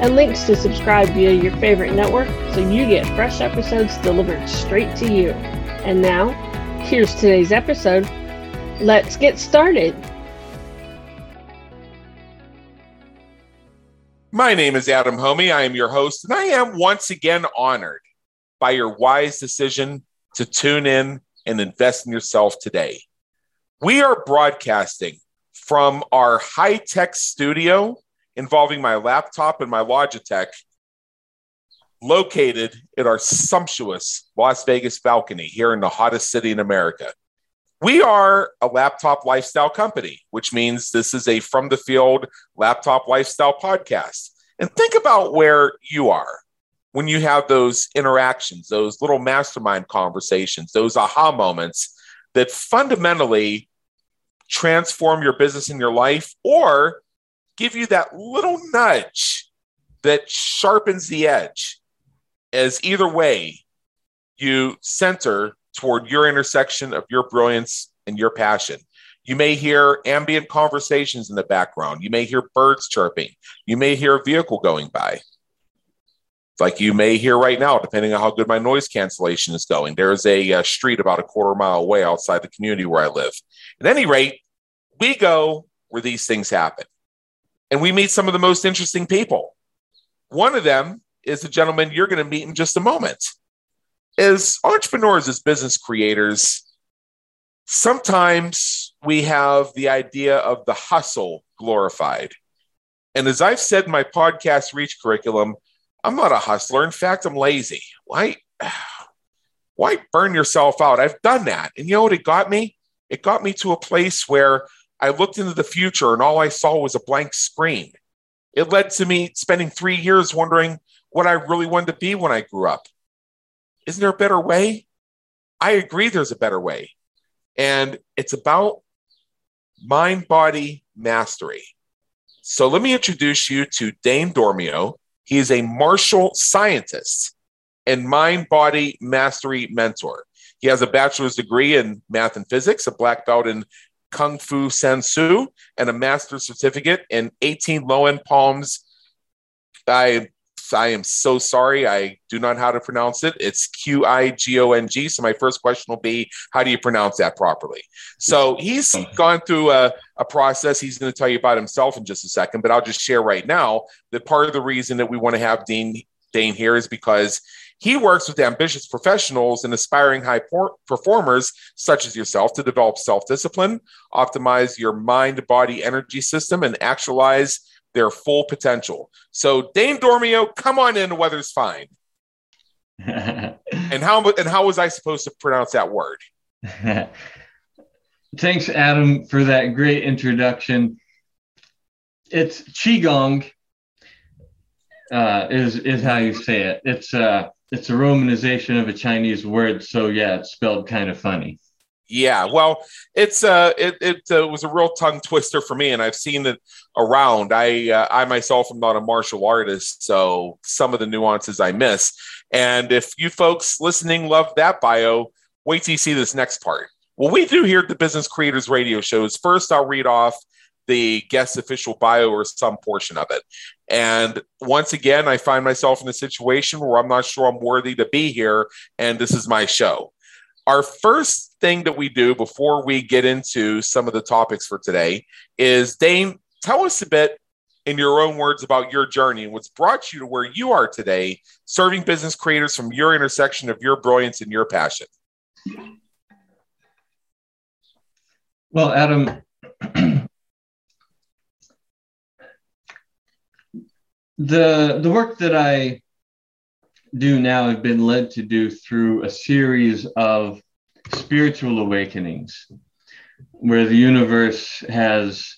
and links to subscribe via your favorite network so you get fresh episodes delivered straight to you. And now, here's today's episode. Let's get started. My name is Adam Hommey. I am your host, and I am once again honored by your wise decision to tune in and invest in yourself today. We are broadcasting from our high tech studio involving my laptop and my Logitech located at our sumptuous Las Vegas balcony here in the hottest city in America. We are a laptop lifestyle company, which means this is a from the field laptop lifestyle podcast. And think about where you are when you have those interactions, those little mastermind conversations, those aha moments that fundamentally transform your business and your life or give you that little nudge that sharpens the edge as either way you center toward your intersection of your brilliance and your passion. You may hear ambient conversations in the background. You may hear birds chirping. You may hear a vehicle going by. Like you may hear right now, depending on how good my noise cancellation is going. There's a, a street about a quarter mile away outside the community where I live. At any rate, we go where these things happen and we meet some of the most interesting people. One of them is a gentleman you're going to meet in just a moment. As entrepreneurs, as business creators, sometimes we have the idea of the hustle glorified. And as I've said in my podcast Reach curriculum, I'm not a hustler. In fact, I'm lazy. Why? Why burn yourself out? I've done that. And you know what it got me? It got me to a place where I looked into the future and all I saw was a blank screen. It led to me spending three years wondering what I really wanted to be when I grew up. Isn't there a better way? I agree there's a better way. And it's about mind body mastery. So let me introduce you to Dane Dormio. He is a martial scientist and mind body mastery mentor. He has a bachelor's degree in math and physics, a black belt in Kung Fu San Soo and a master's certificate in 18 Luohan palms. I I am so sorry. I do not know how to pronounce it. It's Q I G O N G. So my first question will be, how do you pronounce that properly? So he's gone through a, a process. He's going to tell you about himself in just a second, but I'll just share right now that part of the reason that we want to have Dean Dane here is because he works with ambitious professionals and aspiring high por- performers, such as yourself, to develop self discipline, optimize your mind body energy system, and actualize their full potential. So, Dane Dormio, come on in. The weather's fine. and how and how was I supposed to pronounce that word? Thanks, Adam, for that great introduction. It's qigong. Uh, is is how you say it. It's uh, it's a romanization of a Chinese word, so yeah, it's spelled kind of funny. Yeah, well, it's uh, it it uh, was a real tongue twister for me, and I've seen it around. I uh, I myself am not a martial artist, so some of the nuances I miss. And if you folks listening love that bio, wait till you see this next part. What we do here at the Business Creators Radio Show is first I'll read off the guest official bio or some portion of it. And once again, I find myself in a situation where I'm not sure I'm worthy to be here, and this is my show. Our first thing that we do before we get into some of the topics for today is Dane, tell us a bit in your own words about your journey and what's brought you to where you are today, serving business creators from your intersection of your brilliance and your passion. Well, Adam, the the work that I do now have been led to do through a series of spiritual awakenings where the universe has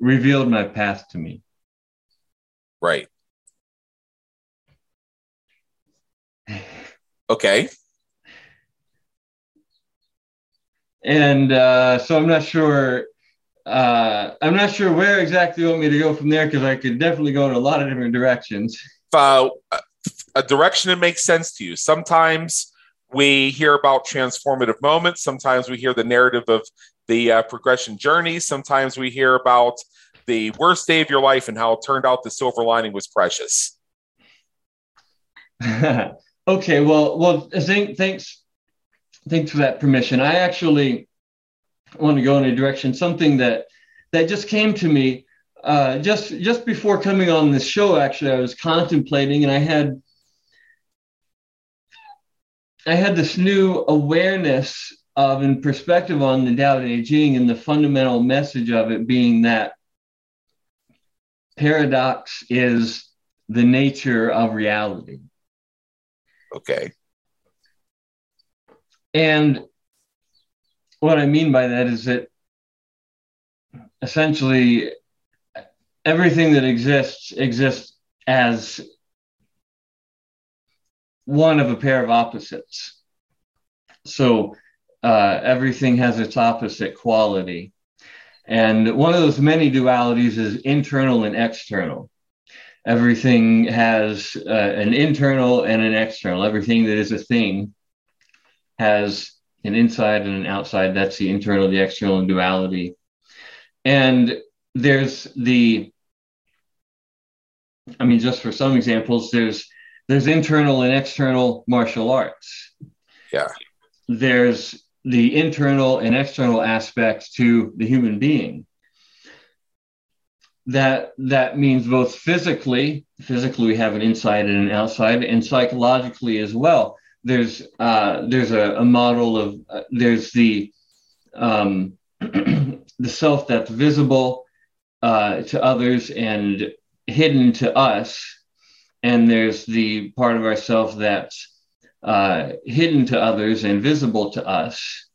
revealed my path to me. Right. Okay. And uh, so I'm not sure uh, I'm not sure where exactly you want me to go from there because I could definitely go in a lot of different directions. Uh, a direction that makes sense to you. Sometimes we hear about transformative moments. Sometimes we hear the narrative of the uh, progression journey. Sometimes we hear about the worst day of your life and how it turned out the silver lining was precious. okay, well, well, thank, thanks, thanks for that permission. I actually want to go in a direction, something that that just came to me uh, just just before coming on this show. Actually, I was contemplating, and I had I had this new awareness of and perspective on the Tao Te Ching and the fundamental message of it being that paradox is the nature of reality. Okay. And what I mean by that is that essentially everything that exists exists as one of a pair of opposites. So uh, everything has its opposite quality. And one of those many dualities is internal and external. Everything has uh, an internal and an external. Everything that is a thing has an inside and an outside. That's the internal, the external, and duality. And there's the, I mean, just for some examples, there's there's internal and external martial arts. Yeah. There's the internal and external aspects to the human being. That that means both physically, physically we have an inside and an outside, and psychologically as well. There's uh, there's a, a model of uh, there's the um, the self that's visible uh, to others and hidden to us, and there's the part of ourself that's uh, hidden to others and visible to us.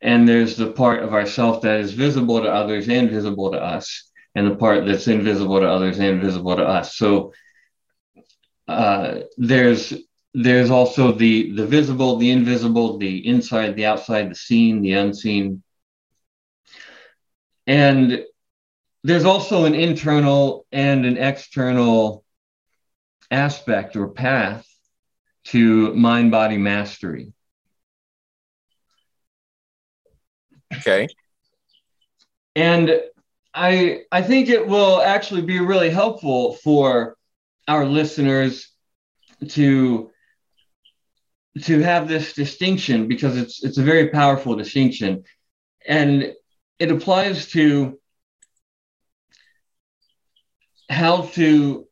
And there's the part of ourself that is visible to others and visible to us, and the part that's invisible to others and visible to us. So uh, there's there's also the the visible, the invisible, the inside, the outside, the seen, the unseen, and there's also an internal and an external aspect or path to mind body mastery. Okay. And I I think it will actually be really helpful for our listeners to to have this distinction because it's it's a very powerful distinction and it applies to how to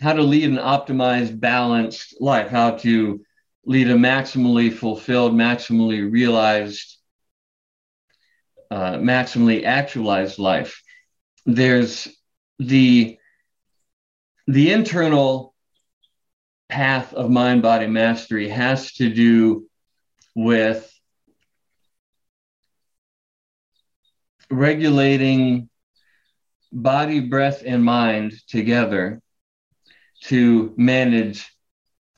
how to lead an optimized, balanced life, how to lead a maximally fulfilled, maximally realized, uh, maximally actualized life. There's the the internal path of mind body mastery has to do with regulating body, breath, and mind together to manage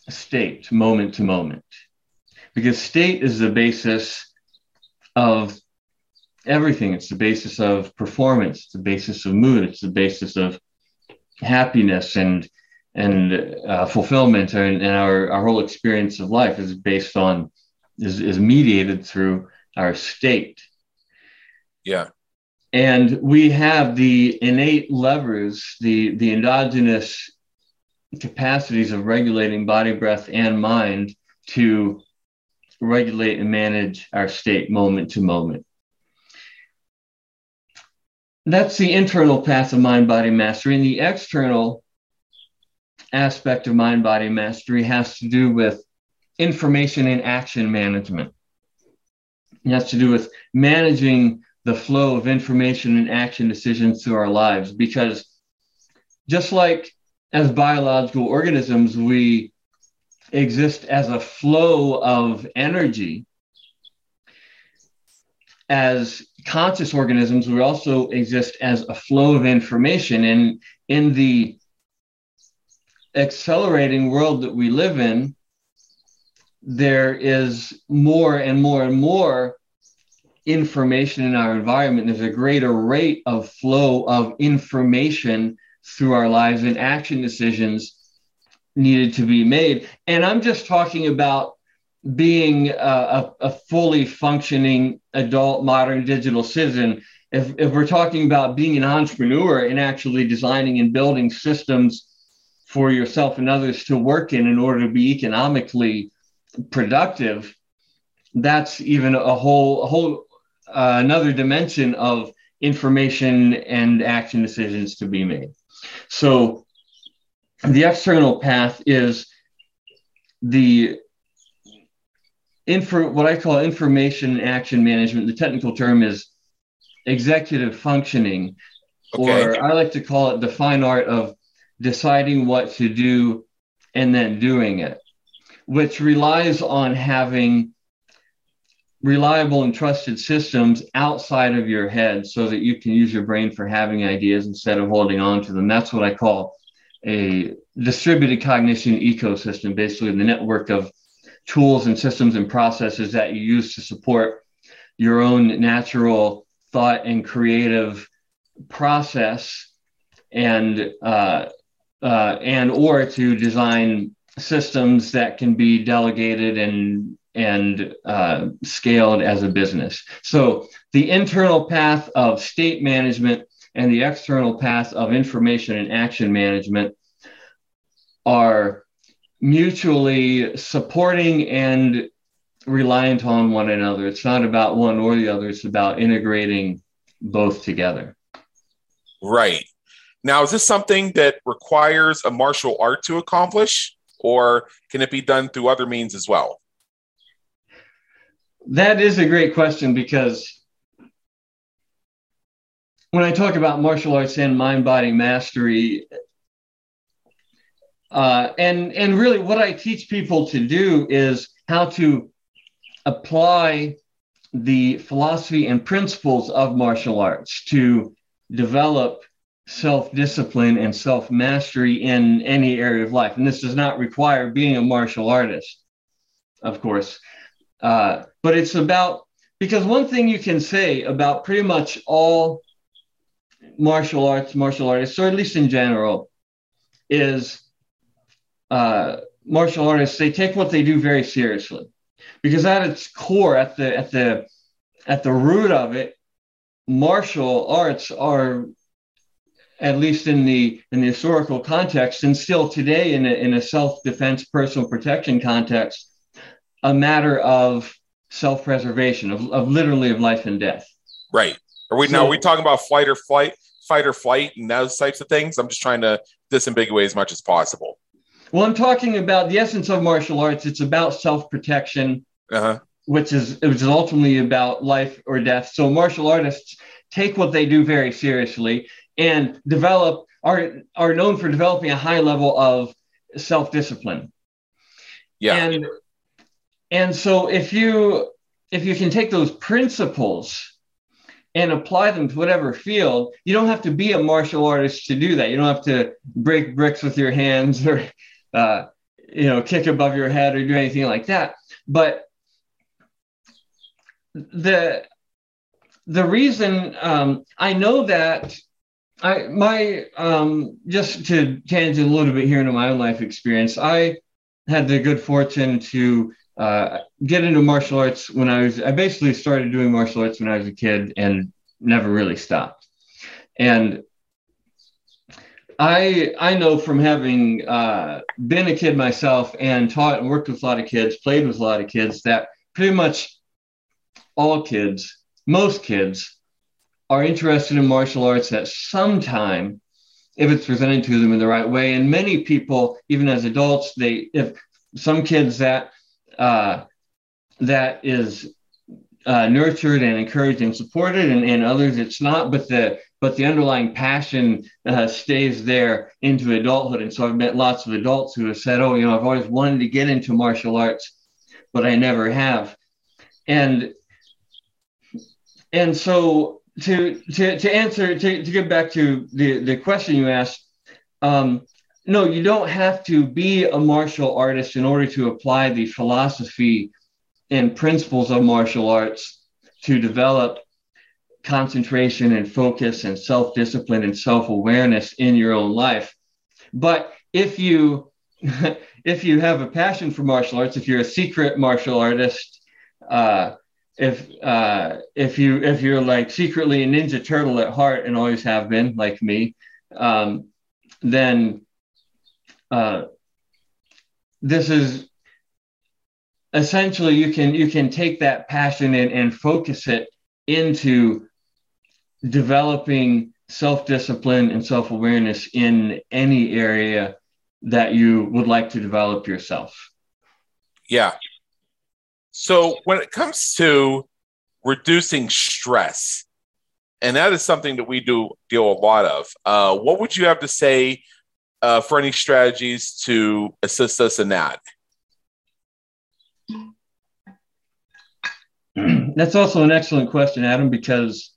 state moment to moment. Because state is the basis of everything. It's the basis of performance. It's the basis of mood. It's the basis of happiness and and uh, fulfillment and, and, our, our whole experience of life is based on is, is mediated through our state yeah and we have the innate levers the the endogenous capacities of regulating body, breath, and mind to regulate and manage our state moment to moment. That's the internal path of mind body mastery. And the external aspect of mind body mastery has to do with information and action management. It has to do with managing the flow of information and action decisions through our lives because just like as biological organisms, we exist as a flow of energy. As conscious organisms, we also exist as a flow of information. And in the accelerating world that we live in, there is more and more and more information in our environment. There's a greater rate of flow of information through our lives and action decisions needed to be made. And I'm just talking about being a, a, fully functioning adult modern digital citizen. If, if we're talking about being an entrepreneur and actually designing and building systems for yourself and others to work in in order to be economically productive, that's even a whole, a whole uh, another dimension of information and action decisions to be made. So the external path is the info, what I call information action management. The technical term is executive functioning, okay. or I like to call it the fine art of deciding what to do and then doing it, which relies on having reliable and trusted systems outside of your head so that you can use your brain for having ideas instead of holding on to them. That's what I call a distributed cognition ecosystem, basically the network of tools and systems and processes that you use to support your own natural thought and creative process and uh, uh, and or to design systems that can be delegated and and uh, scaled as a business. So the internal path of state management and the external path of information and action management are mutually supporting and reliant on one another. It's not about one or the other, it's about integrating both together. Right. Now, is this something that requires a martial art to accomplish, or can it be done through other means as well? That is a great question because when I talk about martial arts and mind body mastery, uh, and and really what I teach people to do is how to apply the philosophy and principles of martial arts to develop self discipline and self mastery in any area of life. And this does not require being a martial artist, of course, uh, but it's about because one thing you can say about pretty much all martial arts, martial artists, or at least in general, is uh, martial artists they take what they do very seriously because at its core at the at the at the root of it martial arts are at least in the in the historical context and still today in a, in a self-defense personal protection context a matter of self-preservation of, of literally of life and death right are we so, now are we talking about flight or flight fight or flight and those types of things i'm just trying to disambiguate as much as possible well, I'm talking about the essence of martial arts. It's about self protection, uh-huh. which is which is ultimately about life or death. So martial artists take what they do very seriously and develop are are known for developing a high level of self discipline. Yeah. And and so if you if you can take those principles and apply them to whatever field, you don't have to be a martial artist to do that. You don't have to break bricks with your hands or uh, you know, kick above your head or do anything like that. But the the reason um, I know that I my um, just to tangent a little bit here into my own life experience, I had the good fortune to uh, get into martial arts when I was I basically started doing martial arts when I was a kid and never really stopped. And I I know from having uh, been a kid myself and taught and worked with a lot of kids, played with a lot of kids, that pretty much all kids, most kids, are interested in martial arts at some time if it's presented to them in the right way. And many people, even as adults, they if some kids that uh, that is uh, nurtured and encouraged and supported, and, and others it's not. But the but the underlying passion uh, stays there into adulthood. And so I've met lots of adults who have said, "Oh, you know, I've always wanted to get into martial arts, but I never have." And and so to to to answer to, to get back to the the question you asked, um, no, you don't have to be a martial artist in order to apply the philosophy and principles of martial arts to develop concentration and focus and self discipline and self awareness in your own life. But if you if you have a passion for martial arts, if you're a secret martial artist, uh, if uh, if you if you're like secretly a ninja turtle at heart and always have been like me, um, then uh, this is essentially you can you can take that passion and, and focus it into developing self-discipline and self-awareness in any area that you would like to develop yourself. Yeah so when it comes to reducing stress and that is something that we do deal a lot of uh, what would you have to say uh, for any strategies to assist us in that? That's also an excellent question, Adam, because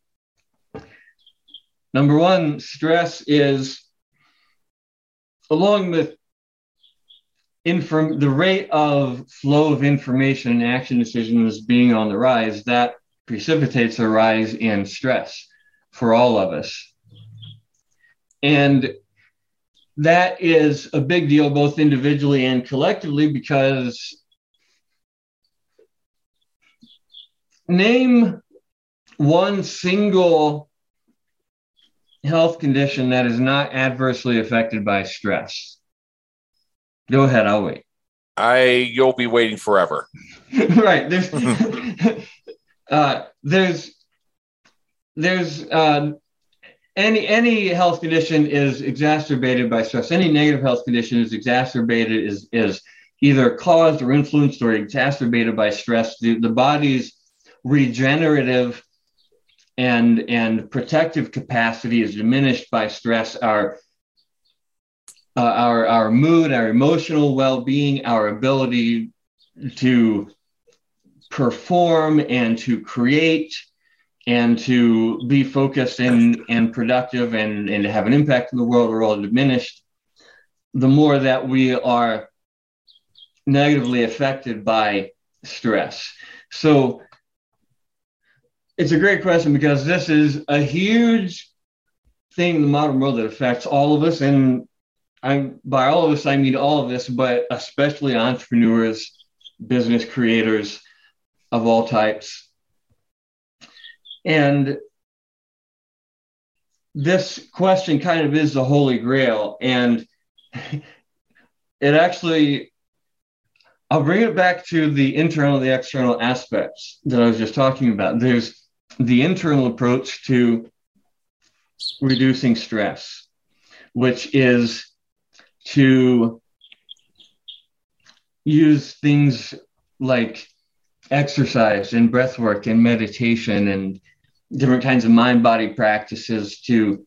number one, stress is along with inform the rate of flow of information and action decisions being on the rise, that precipitates a rise in stress for all of us. And that is a big deal both individually and collectively because name one single health condition that is not adversely affected by stress. Go ahead, I'll wait. I you'll be waiting forever. right. There's uh, there's there's uh, any any health condition is exacerbated by stress. Any negative health condition is exacerbated is is either caused or influenced or exacerbated by stress. The, the body's regenerative and and protective capacity is diminished by stress our uh, our our mood our emotional well-being our ability to perform and to create and to be focused and, and productive and, and to have an impact in the world are all diminished the more that we are negatively affected by stress so it's a great question because this is a huge thing in the modern world that affects all of us. And I, by all of us, I mean all of us, but especially entrepreneurs, business creators of all types. And this question kind of is the holy grail. And it actually, I'll bring it back to the internal, and the external aspects that I was just talking about. There's the internal approach to reducing stress, which is to use things like exercise and breath work and meditation and different kinds of mind body practices to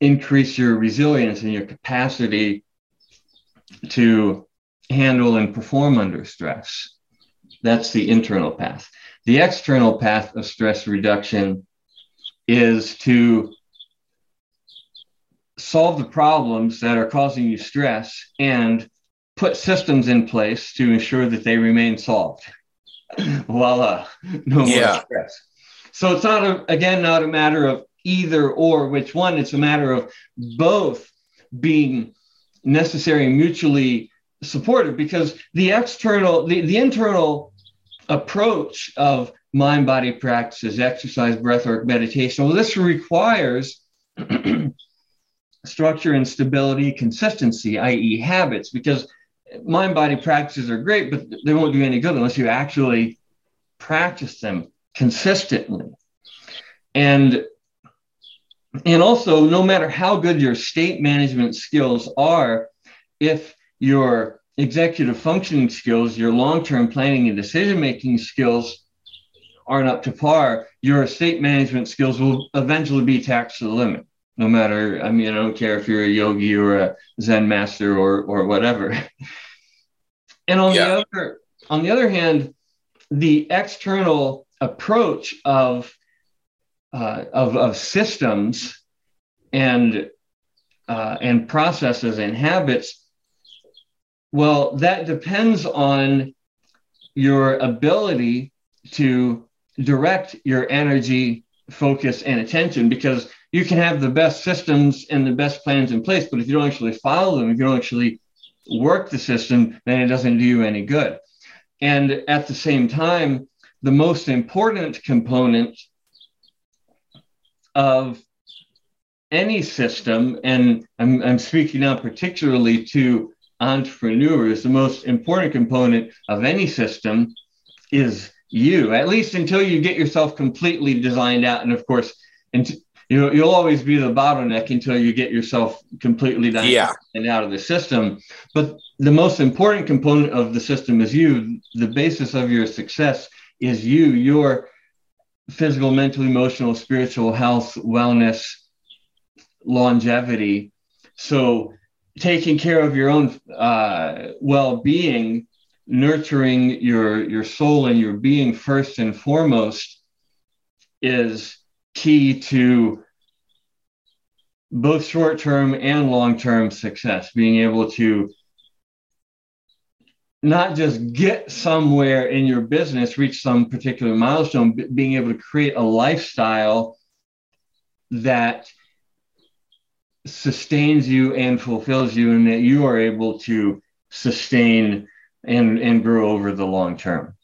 increase your resilience and your capacity to handle and perform under stress. That's the internal path. The external path of stress reduction is to solve the problems that are causing you stress and put systems in place to ensure that they remain solved. Voila, no yeah. more stress. So it's not a, again not a matter of either or which one. It's a matter of both being necessary and mutually supportive because the external, the, the internal approach of mind body practices, exercise, breathwork, meditation. Well, this requires structure and stability, consistency, i.e., habits, because mind body practices are great, but they won't do any good unless you actually practice them consistently. And and also, no matter how good your state management skills are, if your executive functioning skills, your long term planning and decision making skills aren't up to par, your estate management skills will eventually be taxed to the limit. No matter, I mean, I don't care if you're a yogi or a Zen master or or whatever. and on yeah. the other on the other hand, the external approach of uh, of, of systems and uh, and processes and habits, well, that depends on your ability to direct your energy, focus, and attention because you can have the best systems and the best plans in place, but if you don't actually follow them, if you don't actually work the system, then it doesn't do you any good. And at the same time, the most important component of any system, and I'm, I'm speaking now particularly to entrepreneurs, the most important component of any system is you, at least until you get yourself completely designed out. And of course, you know, you'll always be the bottleneck until you get yourself completely done yeah. and out of the system. But the most important component of the system is you. The basis of your success is you, your physical, mental, emotional, spiritual health, wellness, longevity. So, taking care of your own uh, well-being, nurturing your your soul and your being first and foremost, is key to both short-term and long-term success. Being able to not just get somewhere in your business, reach some particular milestone, but being able to create a lifestyle that sustains you and fulfills you, and that you are able to sustain and, and grow over the long term.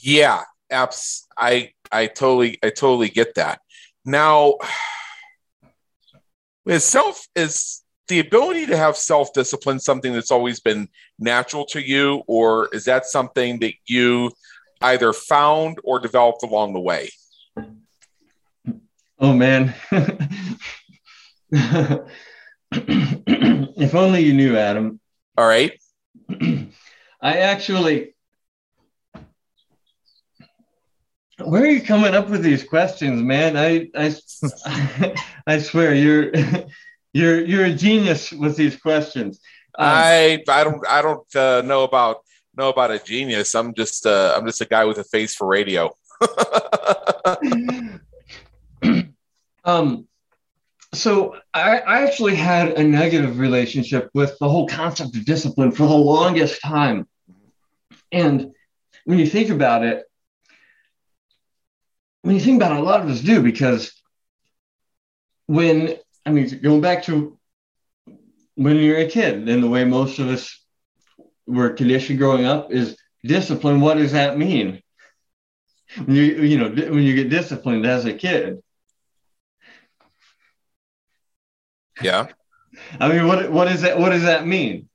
Yeah, abs- I I totally I totally get that. Now, is self is the ability to have self discipline something that's always been natural to you, or is that something that you either found or developed along the way? Oh man. if only you knew, Adam. All right. I actually. Where are you coming up with these questions, man? I I, I swear you're you're you're a genius with these questions. Um, I I don't I don't uh, know about know about a genius. I'm just uh, I'm just a guy with a face for radio. um, so I, I actually had a negative relationship with the whole concept of discipline for the longest time, and when you think about it, when you think about it, a lot of us do because when I mean, going back to when you're a kid and the way most of us were conditioned growing up is discipline. What does that mean? When you, you know, when you get disciplined as a kid. Yeah. I mean, what, what is that? What does that mean?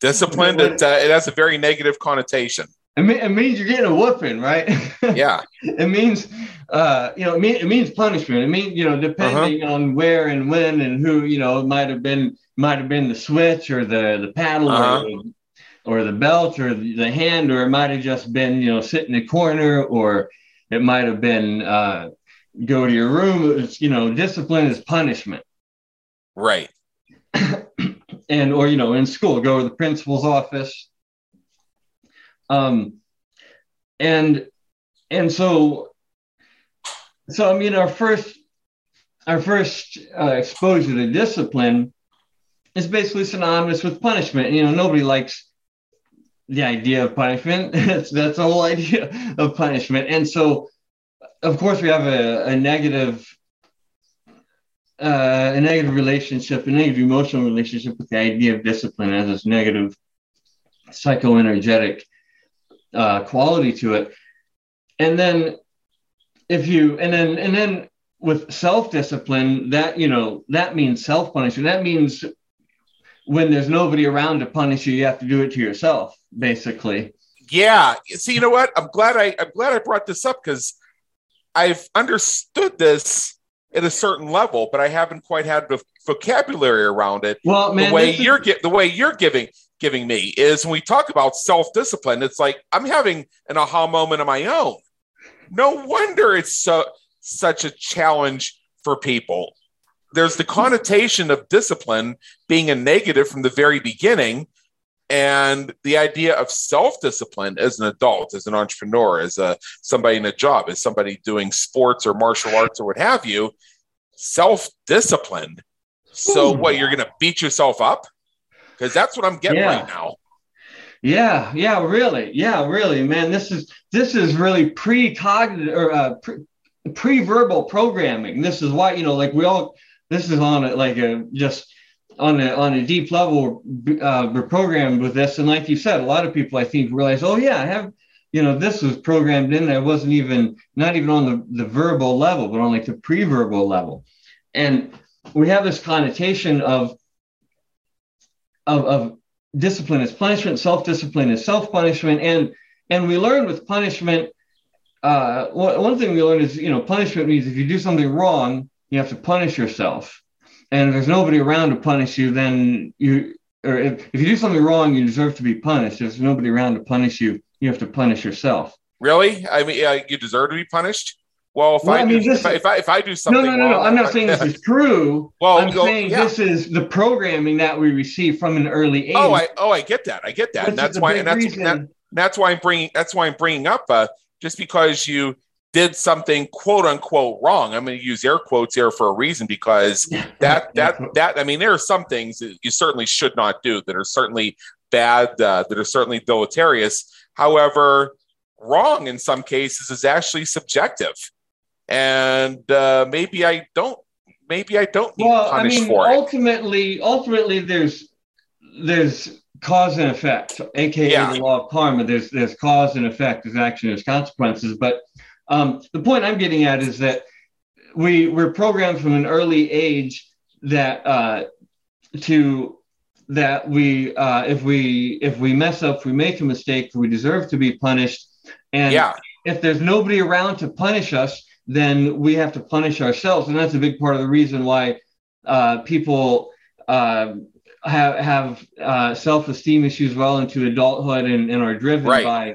Disciplined, it, uh, it has a very negative connotation. It, mean, it means you're getting a whooping, right? Yeah. it means, uh, you know, it, mean, it means punishment. It means, you know, depending uh-huh. on where and when and who, you know, it might have been might have been the switch or the the paddle uh-huh. or, the, or the belt or the hand, or it might have just been, you know, sit in the corner, or it might have been uh, go to your room. It's, you know, discipline is punishment. Right. and or you know, in school, go to the principal's office um, and and so so I mean our first our first uh, exposure to discipline is basically synonymous with punishment. You know, nobody likes the idea of punishment. that's that's the whole idea of punishment. And so, of course, we have a, a negative uh, a negative relationship, a negative emotional relationship with the idea of discipline as this negative psychoenergetic uh, quality to it. And then if you and then and then with self-discipline, that you know that means self-punishment. That means when there's nobody around to punish you, you have to do it to yourself, basically. Yeah. See, you know what? I'm glad I I'm glad I brought this up because I've understood this at a certain level, but I haven't quite had the vocabulary around it. Well, man, the way you're is- the way you're giving giving me is when we talk about self discipline, it's like I'm having an aha moment of my own. No wonder it's so such a challenge for people. There's the connotation of discipline being a negative from the very beginning. And the idea of self discipline as an adult, as an entrepreneur, as a somebody in a job, as somebody doing sports or martial arts or what have you, self discipline. So, what you're going to beat yourself up? Because that's what I'm getting Yeah. right now. Yeah, yeah, really, yeah, really, man. This is this is really pre-cognitive or uh, pre- pre-verbal programming. This is why you know, like we all. This is on a, like a just on a on a deep level. Uh, we're programmed with this, and like you said, a lot of people I think realize, oh yeah, I have. You know, this was programmed in. I wasn't even not even on the the verbal level, but on like the pre-verbal level, and we have this connotation of of, of discipline is punishment, self-discipline is self-punishment, and and we learn with punishment. Uh, one, thing we learn is you know punishment means if you do something wrong, you have to punish yourself, and if there's nobody around to punish you, then you or if, if you do something wrong, you deserve to be punished. If there's nobody around to punish you, you have to punish yourself. Really? I mean, uh, you deserve to be punished. Well, if Well, I, I mean, do, if, I, if I if I do No, something, no, no, no. wrong, I'm not saying this is true. Well, I'm go- saying yeah. this is the programming that we receive from an early age. Oh, I oh, I get that. I get that. And that's why. And that's that, that's why I'm bringing. That's why I'm bringing up. Uh, just because you did something quote unquote wrong, I'm going to use air quotes here for a reason because that that that I mean, there are some things that you certainly should not do that are certainly bad, uh, that are certainly deleterious. However, wrong in some cases is actually subjective, and uh, maybe I don't. Maybe I don't need well, I mean, for it. ultimately, ultimately, there's there's cause and effect, aka Yeah. the law of karma. There's there's cause and effect, there's action, there's consequences. But um, the point I'm getting at is that we we're programmed from an early age that uh, to that we uh, if we if we mess up, if we make a mistake, we deserve to be punished. And yeah, if there's nobody around to punish us, then we have to punish ourselves, and that's a big part of the reason why uh, people uh, have have uh, self-esteem issues well into adulthood and, and are driven Right. by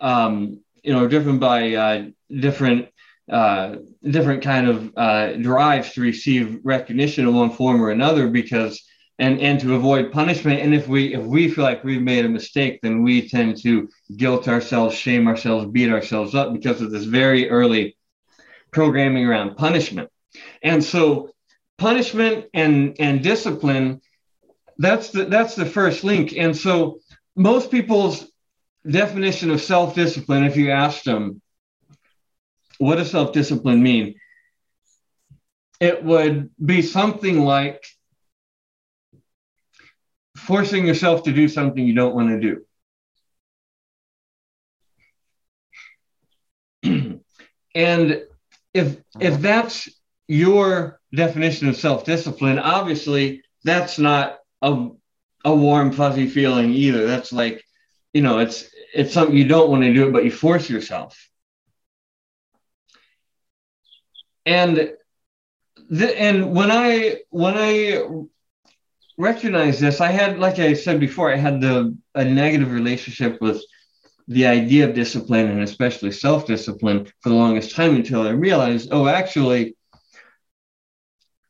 um, you know driven by uh, different uh, different kind of uh, drives to receive recognition in one form or another because and and to avoid punishment and if we if we feel like we've made a mistake then we tend to guilt ourselves shame ourselves beat ourselves up because of this very early programming around punishment. And so punishment and and discipline that's the that's the first link. And so most people's definition of self-discipline if you ask them what does self-discipline mean? It would be something like forcing yourself to do something you don't want to do. And if uh-huh. if that's your definition of self-discipline obviously that's not a, a warm fuzzy feeling either. That's like you know it's it's something you don't want to do it but you force yourself. And the, and when i when i recognized this i had like i said before i had the a negative relationship with the idea of discipline and especially self-discipline for the longest time until I realized, oh, actually,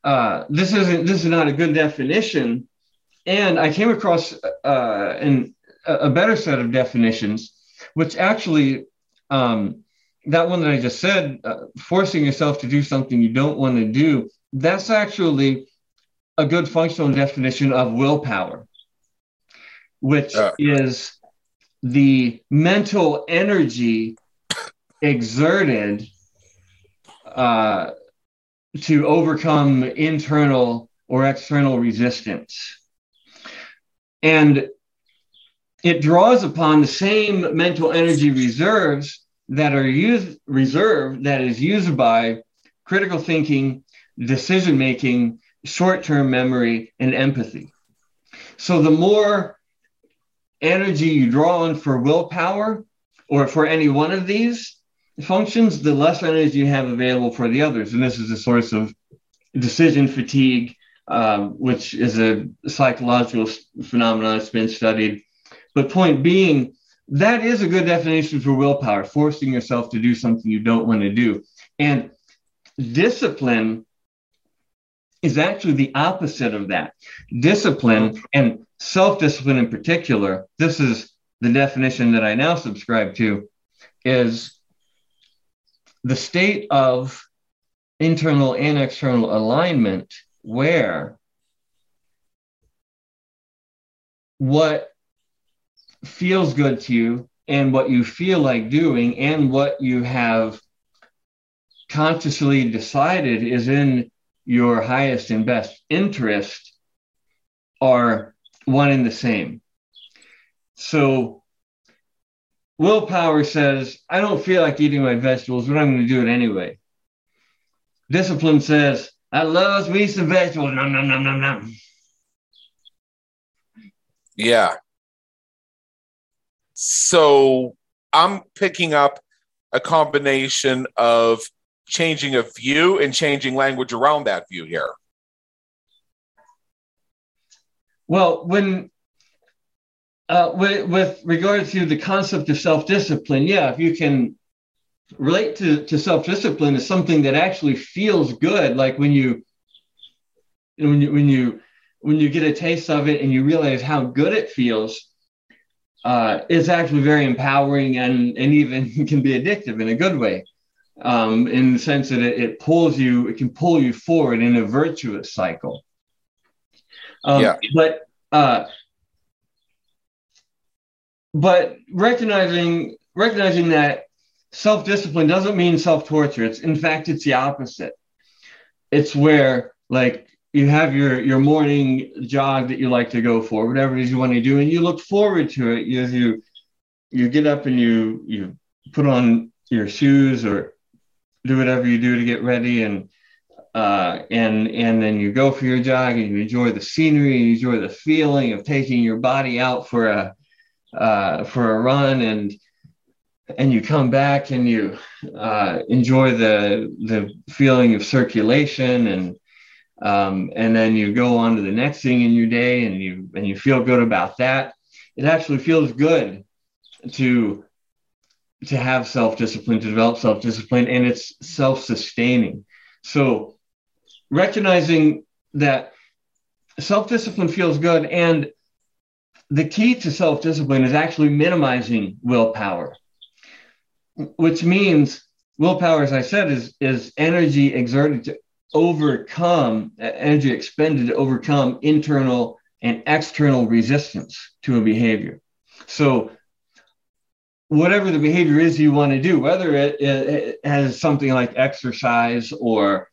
uh, this isn't this is not a good definition. And I came across uh, an, a better set of definitions, which actually um, that one that I just said, uh, forcing yourself to do something you don't want to do, that's actually a good functional definition of willpower, which is the mental energy exerted uh, to overcome internal or external resistance. And it draws upon the same mental energy reserves that are used reserved that is used by critical thinking, decision making, short-term memory, and empathy. So the more energy you draw on for willpower or for any one of these functions, the less energy you have available for the others. And this is a source of decision fatigue, um, which is a psychological phenomenon that's been studied. But point being, that is a good definition for willpower, forcing yourself to do something you don't want to do. And discipline is actually the opposite of that. Discipline and self discipline in particular, this is the definition that I now subscribe to, is the state of internal and external alignment where what feels good to you and what you feel like doing and what you have consciously decided is in your highest and best interest are one and the same. So willpower says, I don't feel like eating my vegetables, but I'm going to do it anyway. Discipline says, I love me some vegetables. Nom, nom, nom, nom, nom. Yeah. So I'm picking up a combination of changing a view and changing language around that view here. Well, when uh, with, with regard to the concept of self-discipline, yeah, if you can relate to, to self-discipline as something that actually feels good, like when you when you when you when you get a taste of it and you realize how good it feels, uh, it's actually very empowering and, and even can be addictive in a good way. Um, in the sense that it, it, pulls you, it can pull you forward in a virtuous cycle. Um, yeah. But uh, but recognizing recognizing that self discipline doesn't mean self torture. It's in fact it's the opposite. It's where like you have your your morning jog that you like to go for, whatever it is you want to do, and you look forward to it. You you you get up and you you put on your shoes or do whatever you do to get ready and uh, and and then you go for your jog and you enjoy the scenery you enjoy the feeling of taking your body out for a uh, for a run and and you come back and you uh, enjoy the the feeling of circulation and um, and then you go on to the next thing in your day and you and you feel good about that. It actually feels good to to have self-discipline to develop self-discipline and it's self-sustaining so recognizing that self-discipline feels good and the key to self-discipline is actually minimizing willpower which means willpower as i said is is energy exerted to overcome energy expended to overcome internal and external resistance to a behavior. So, whatever the behavior is you want to do, whether it, it has something like exercise or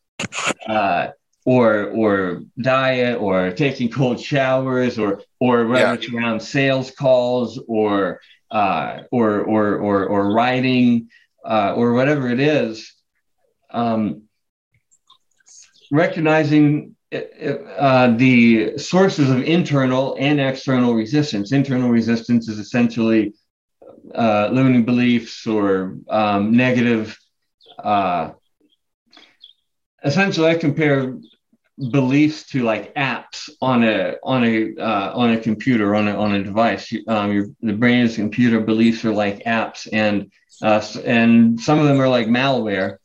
uh, or or diet or taking cold showers or or whether yeah. it's around sales calls or uh, or, or or or writing uh, or whatever it is, um, recognizing uh, the sources of internal and external resistance. Internal resistance is essentially uh, limiting beliefs or um, negative. Uh, essentially, I compare beliefs to like apps on a on a uh, on a computer on a on a device. Um, your the brain is computer. Beliefs are like apps, and uh, and some of them are like malware.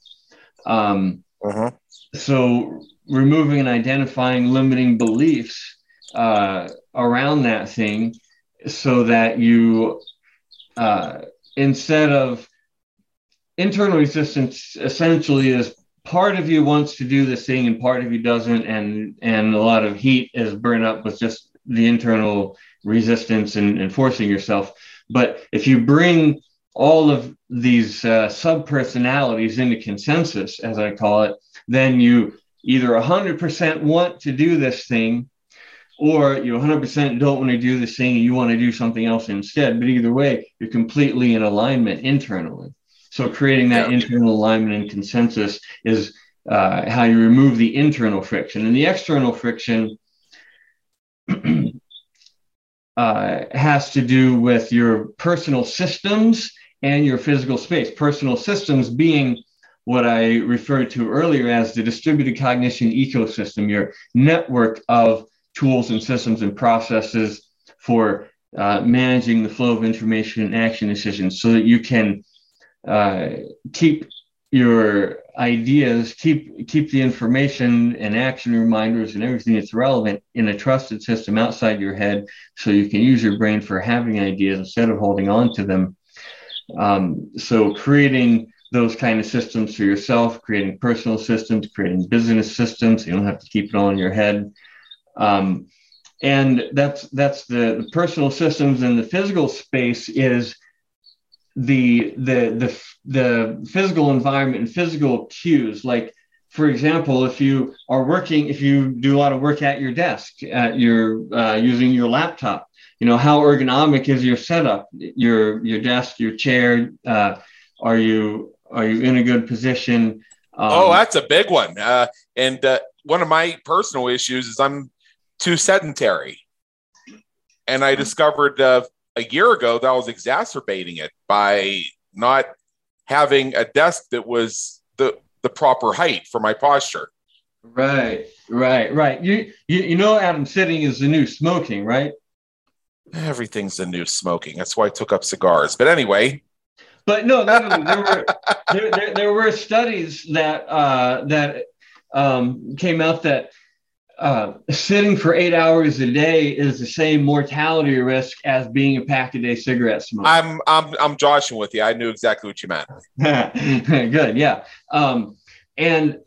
Um, uh-huh. So removing and identifying limiting beliefs uh, around that thing so that you, uh, instead of internal resistance, essentially is part of you wants to do this thing and part of you doesn't, and and a lot of heat is burned up with just the internal resistance and, and forcing yourself. But if you bring all of these uh, sub personalities into consensus, as I call it, then you either 100% want to do this thing or you 100% don't want to do this thing and you want to do something else instead. But either way, you're completely in alignment internally. So creating that internal alignment and consensus is uh, how you remove the internal friction. And the external friction uh, has to do with your personal systems and your physical space. Personal systems being what I referred to earlier as the distributed cognition ecosystem, your network of tools and systems and processes for uh, managing the flow of information and action decisions so that you can uh, keep your ideas, keep keep the information and action reminders and everything that's relevant in a trusted system outside your head, so you can use your brain for having ideas instead of holding on to them. Um, so creating those kind of systems for yourself, creating personal systems, creating business systems. You don't have to keep it all in your head. Um, and that's that's the, the personal systems and the physical space is the the the the physical environment and physical cues. Like for example if you are working if you do a lot of work at your desk at your uh, using your laptop you know how ergonomic is your setup? Your your desk your chair uh, are you are you in a good position? Um, oh that's a big one. Uh, and uh, one of my personal issues is i'm too sedentary and i discovered uh, a year ago that i was exacerbating it by not having a desk that was the the proper height for my posture right right right you you, you know adam sitting is the new smoking right everything's the new smoking. That's why I took up cigars. But anyway. But no, there were there, there, there, were studies that uh, that um, came out that uh, sitting for eight hours a day is the same mortality risk as being a pack a day cigarette smoker. I'm I'm I'm joshing with you. I knew exactly what you meant. Good, yeah. Um, and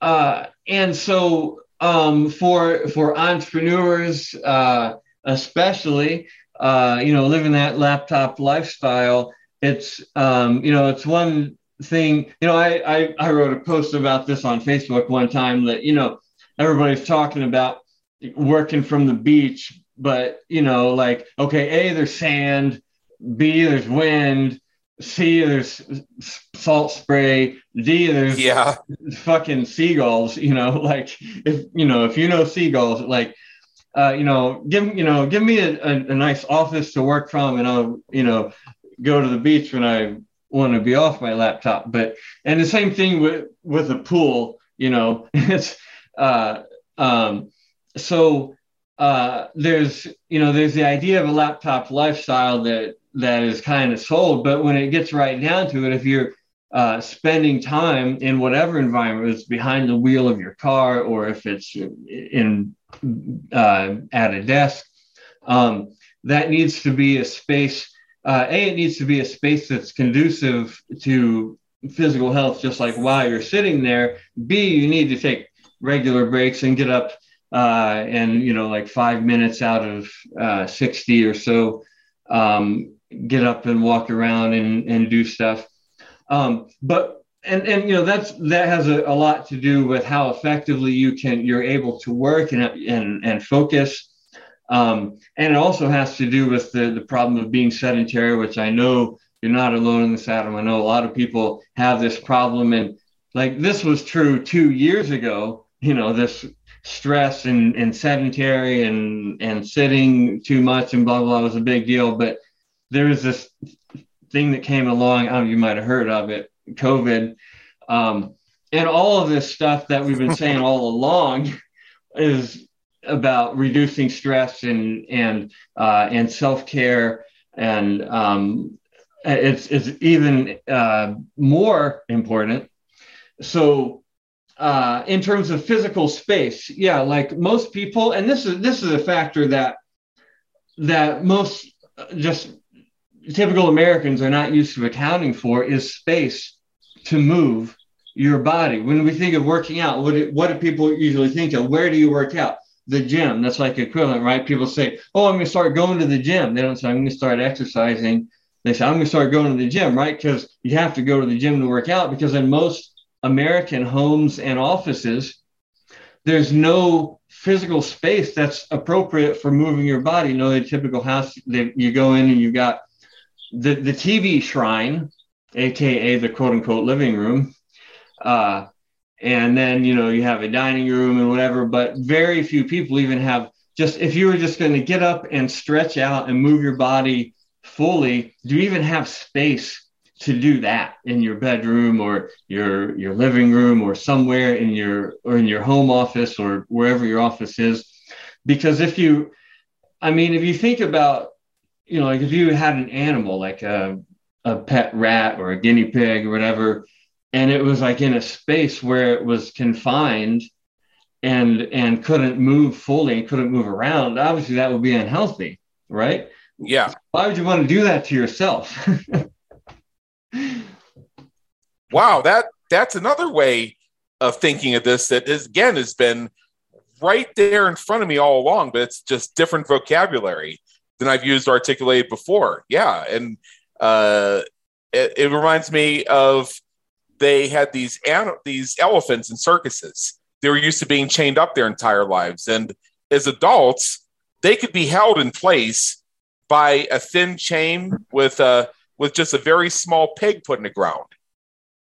uh, and so um, for for entrepreneurs, uh, especially uh, you know living that laptop lifestyle it's um, you know it's one thing you know I, I i wrote a post about this on facebook one time that you know everybody's talking about working from the beach but you know like okay a there's sand b there's wind c there's salt spray d there's yeah fucking seagulls you know like if you know if you know seagulls like uh, you know, give you know, give me a, a, a, nice office to work from, and I'll you know go to the beach when I want to be off my laptop. But and the same thing with with a pool, you know, it's uh, um, so uh, there's you know there's the idea of a laptop lifestyle that that is kind of sold, but when it gets right down to it, if you're uh, spending time in whatever environment, it's behind the wheel of your car or if it's in uh, at a desk. Um, that needs to be a space. Uh, a, it needs to be a space that's conducive to physical health, just like while you're sitting there. B, you need to take regular breaks and get up uh, and, you know, like five minutes out of uh, 60 or so, um, get up and walk around and, and do stuff. Um, but and and you know that's that has a, a, lot to do with how effectively you can you're able to work and and and focus. Um, and it also has to do with the the problem of being sedentary which i know you're not alone in this adam. I know a lot of people have this problem. And like this was true two years ago you know this stress and, and sedentary and and sitting too much and blah blah was a big deal but there was this thing that came along I don't you might have heard of it COVID. Um, and all of this stuff that we've been saying all along is about reducing stress and and uh, and self care, and um, it's it's even uh, more important. So, uh, in terms of physical space, yeah, like most people, and this is this is a factor that that most just typical Americans are not used to accounting for is space to move your body. When we think of working out, what do, what do people usually think of? Where do you work out? The gym. That's like equivalent, right? People say, "Oh, I'm going to start going to the gym." They don't say, "I'm going to start exercising." They say, "I'm going to start going to the gym," right? Because you have to go to the gym to work out. Because in most American homes and offices, there's no physical space that's appropriate for moving your body. You know, the typical house, they, you go in and you've got the, the TV shrine, aka the quote unquote living room. Uh, and then, you know, you have a dining room and whatever, but very few people even have just, if you were just going to get up and stretch out and move your body fully, do you even have space to do that in your bedroom or your your living room or somewhere in your or in your home office or wherever your office is because if you i mean if you think about you know, like if you had an animal like a, a pet rat or a guinea pig or whatever, and it was like in a space where it was confined and and couldn't move fully and couldn't move around, obviously that would be unhealthy, right? Yeah. Why would you want to do that to yourself? Wow, that that's another way of thinking of this that is, again has been right there in front of me all along, but it's just different vocabulary than I've used or articulated before. Yeah, and uh, it, it reminds me of they had these these elephants in circuses. They were used to being chained up their entire lives, and as adults, they could be held in place by a thin chain with a with just a very small peg put in the ground,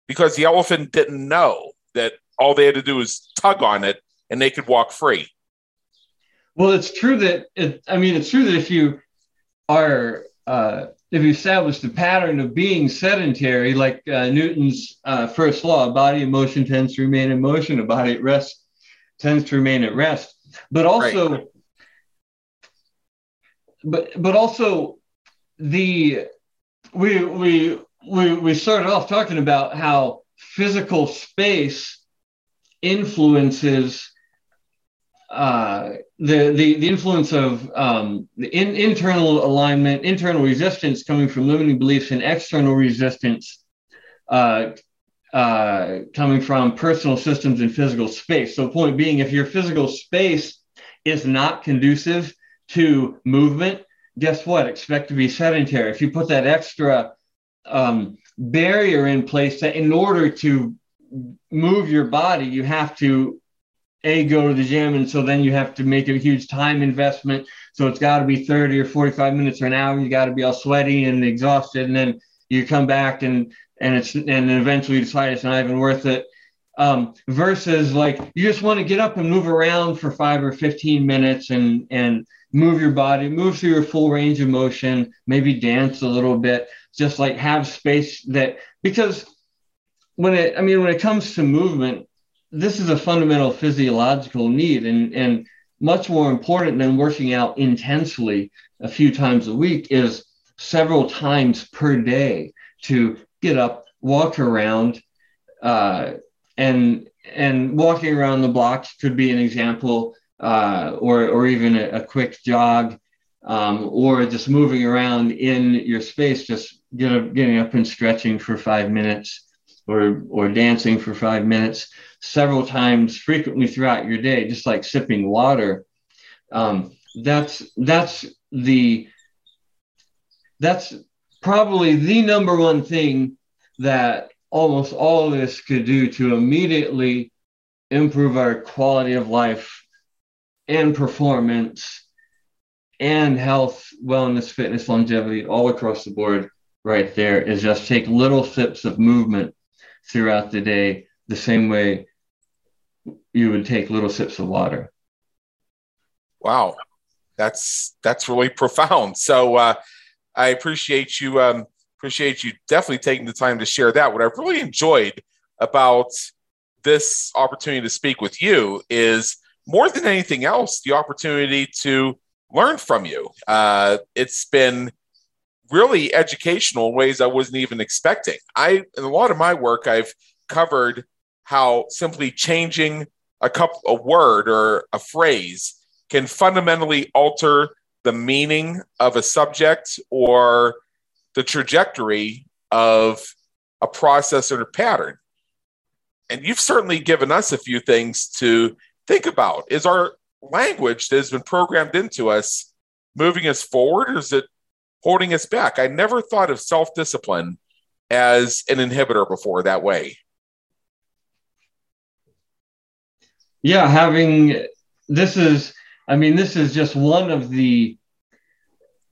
because the elephant didn't know that all they had to do was tug on it and they could walk free. Well, it's true that it, I mean, it's true that if you are uh, if you establish the pattern of being sedentary, like uh, Newton's uh, first law, a body in motion tends to remain in motion, a body at rest tends to remain at rest. But also, right. but but also the we we we we started off talking about how physical space influences uh, the, the, the influence of um, the in, internal alignment, internal resistance coming from limiting beliefs, and external resistance uh, uh, coming from personal systems and physical space. So, point being, if your physical space is not conducive to movement, guess what? Expect to be sedentary. If you put that extra um, barrier in place that in order to move your body, you have to a go to the gym and so then you have to make a huge time investment so it's got to be 30 or 45 minutes or an hour you got to be all sweaty and exhausted and then you come back and and it's and eventually you decide it's not even worth it um, versus like you just want to get up and move around for five or 15 minutes and and move your body move through your full range of motion maybe dance a little bit just like have space that because when it i mean when it comes to movement this is a fundamental physiological need and, and much more important than working out intensely a few times a week is several times per day to get up, walk around, uh, and and walking around the block could be an example, uh, or or even a, a quick jog, um, or just moving around in your space, just get up, getting up and stretching for five minutes, or or dancing for five minutes several times frequently throughout your day, just like sipping water. Um, that's that's the that's probably the number one thing that almost all of this could do to immediately improve our quality of life and performance and health, wellness, fitness, longevity, all across the board, right there is just take little sips of movement throughout the day, the same way you would take little sips of water. Wow, that's that's really profound. So uh, I appreciate you um, appreciate you definitely taking the time to share that. What I've really enjoyed about this opportunity to speak with you is more than anything else the opportunity to learn from you. Uh, it's been really educational in ways I wasn't even expecting. I in a lot of my work I've covered how simply changing a couple a word or a phrase can fundamentally alter the meaning of a subject or the trajectory of a process or a pattern. And you've certainly given us a few things to think about. Is our language that has been programmed into us moving us forward or is it holding us back? I never thought of self discipline as an inhibitor before that way. yeah, having this is, I mean, this is just one of the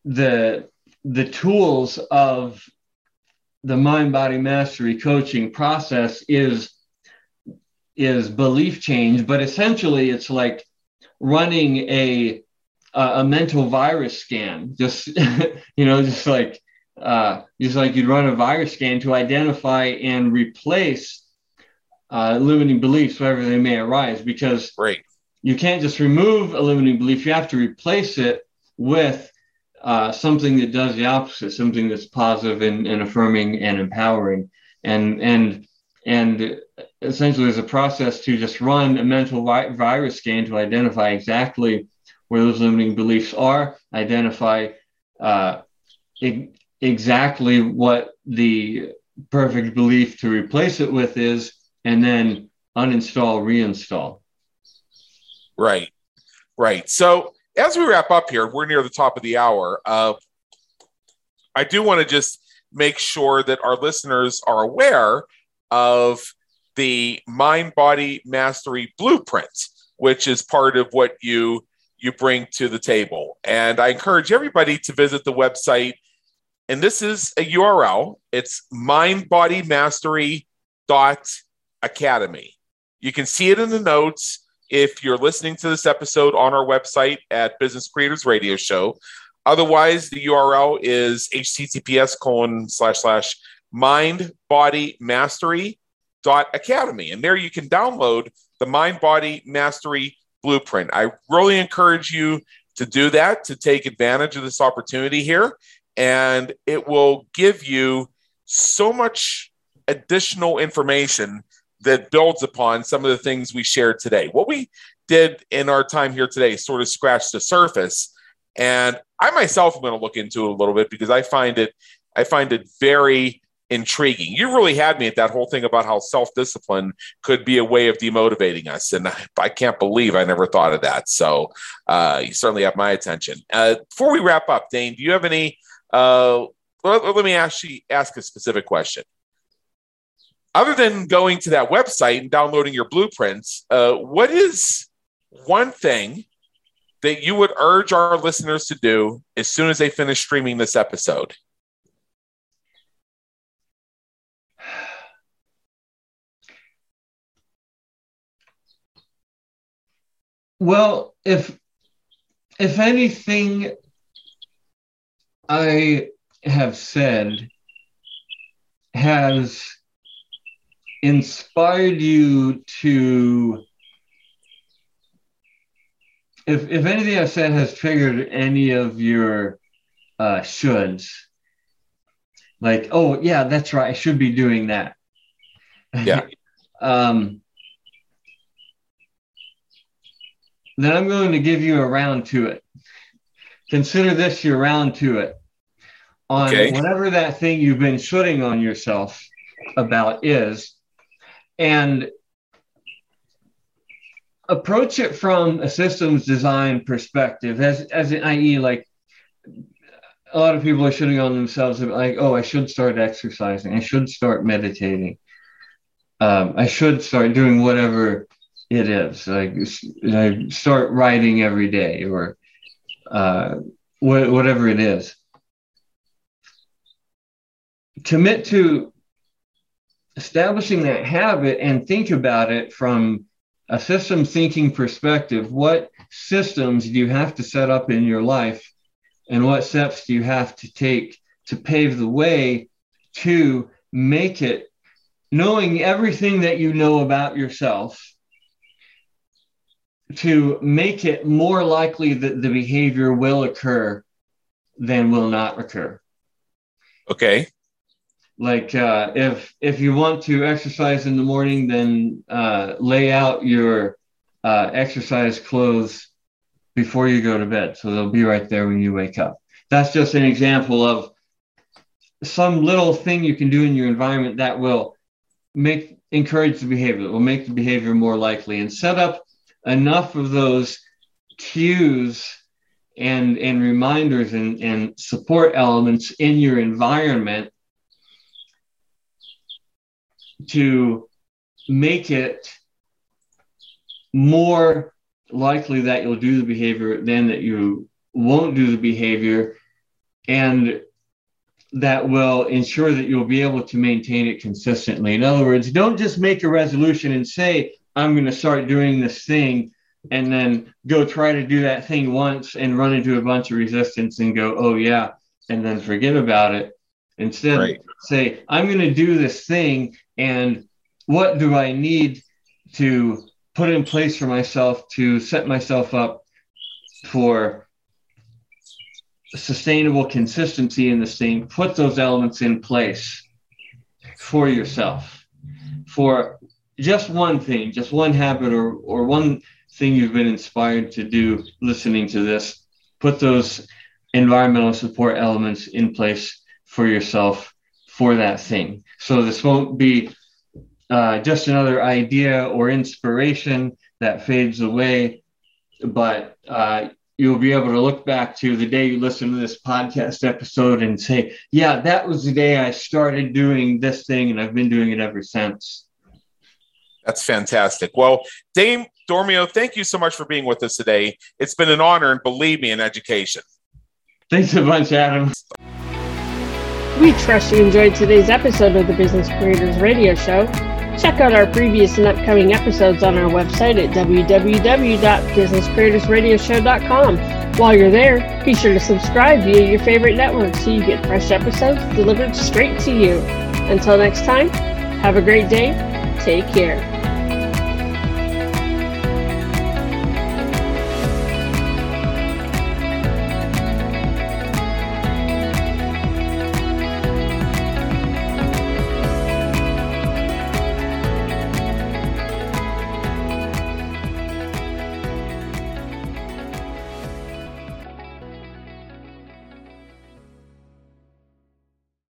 the the tools of the mind body mastery coaching process is is belief change but essentially it's like running a a mental virus scan just you know just like uh, just like you'd run a virus scan to identify and replace uh, limiting beliefs wherever they may arise because right. you can't just remove a limiting belief you have to replace it with uh, something that does the opposite something that's positive and, and affirming and empowering and and and essentially there's a process to just run a mental vi- virus scan to identify exactly where those limiting beliefs are identify uh, e- exactly what the perfect belief to replace it with is, and then uninstall, reinstall. Right, right. So as we wrap up here, we're near the top of the hour. Uh, I do want to just make sure that our listeners are aware of the mind body mastery blueprint, which is part of what you you bring to the table. And I encourage everybody to visit the website. And this is a URL. It's mindbodymastery.academy. You can see it in the notes if you're listening to this episode on our website at Business Creators Radio Show. Otherwise, the URL is https colon slash slash mindbodymastery.academy. And there you can download the Mind Body Mastery blueprint. I really encourage you to do that, to take advantage of this opportunity here. And it will give you so much additional information that builds upon some of the things we shared today. What we did in our time here today sort of scratched the surface. And I myself am going to look into it a little bit because I find it I find it very intriguing. You really had me at that whole thing about how self discipline could be a way of demotivating us. And I can't believe I never thought of that. So uh, you certainly have my attention. Uh, before we wrap up, Dane, do you have any? Uh, let, let me actually ask a specific question. Other than going to that website and downloading your blueprints, uh, what is one thing that you would urge our listeners to do as soon as they finish streaming this episode? Well, if if anything I have said has inspired you to if if anything I've said has triggered any of your uh, shoulds, like oh yeah, that's right, I should be doing that. Yeah. um, then I'm going to give you a round to it. Consider this your round to it on okay. whatever that thing you've been shooting on yourself about is, and approach it from a systems design perspective, as as an i.e. like a lot of people are shooting on themselves like, oh, I should start exercising, I should start meditating, um, I should start doing whatever it is. Like I start writing every day or uh, wh- whatever it is. Commit to establishing that habit and think about it from a system thinking perspective. What systems do you have to set up in your life and what steps do you have to take to pave the way to make it knowing everything that you know about yourself to make it more likely that the behavior will occur than will not occur. Okay. Like uh, if if you want to exercise in the morning, then uh, lay out your uh, exercise clothes before you go to bed, so they'll be right there when you wake up. That's just an example of some little thing you can do in your environment that will make encourage the behavior, that will make the behavior more likely, and set up enough of those cues and and reminders and, and support elements in your environment to make it more likely that you'll do the behavior than that you won't do the behavior and that will ensure that you'll be able to maintain it consistently. In other words don't just make a resolution and say I'm going to start doing this thing and then go try to do that thing once and run into a bunch of resistance and go, oh, yeah, and then forget about it. Instead, right. say, I'm going to do this thing and what do I need to put in place for myself to set myself up for sustainable consistency in this thing? Put those elements in place for yourself for just one thing, just one habit or, or one thing you've been inspired to do listening to this, put those environmental support elements in place for yourself for that thing. So this won't be uh, just another idea or inspiration that fades away, but uh, you'll be able to look back to the day you listen to this podcast episode and say, yeah, that was the day I started doing this thing and I've been doing it ever since. That's fantastic. Well, Dane Dormio, thank you so much for being with us today. It's been an honor and believe me in education. Thanks a bunch, Adam. We trust you enjoyed today's episode of the Business Creators Radio Show. Check out our previous and upcoming episodes on our website at www.businesscreatorsradioshow.com. While you're there, be sure to subscribe via your favorite network so you get fresh episodes delivered straight to you. Until next time, have a great day. Take care.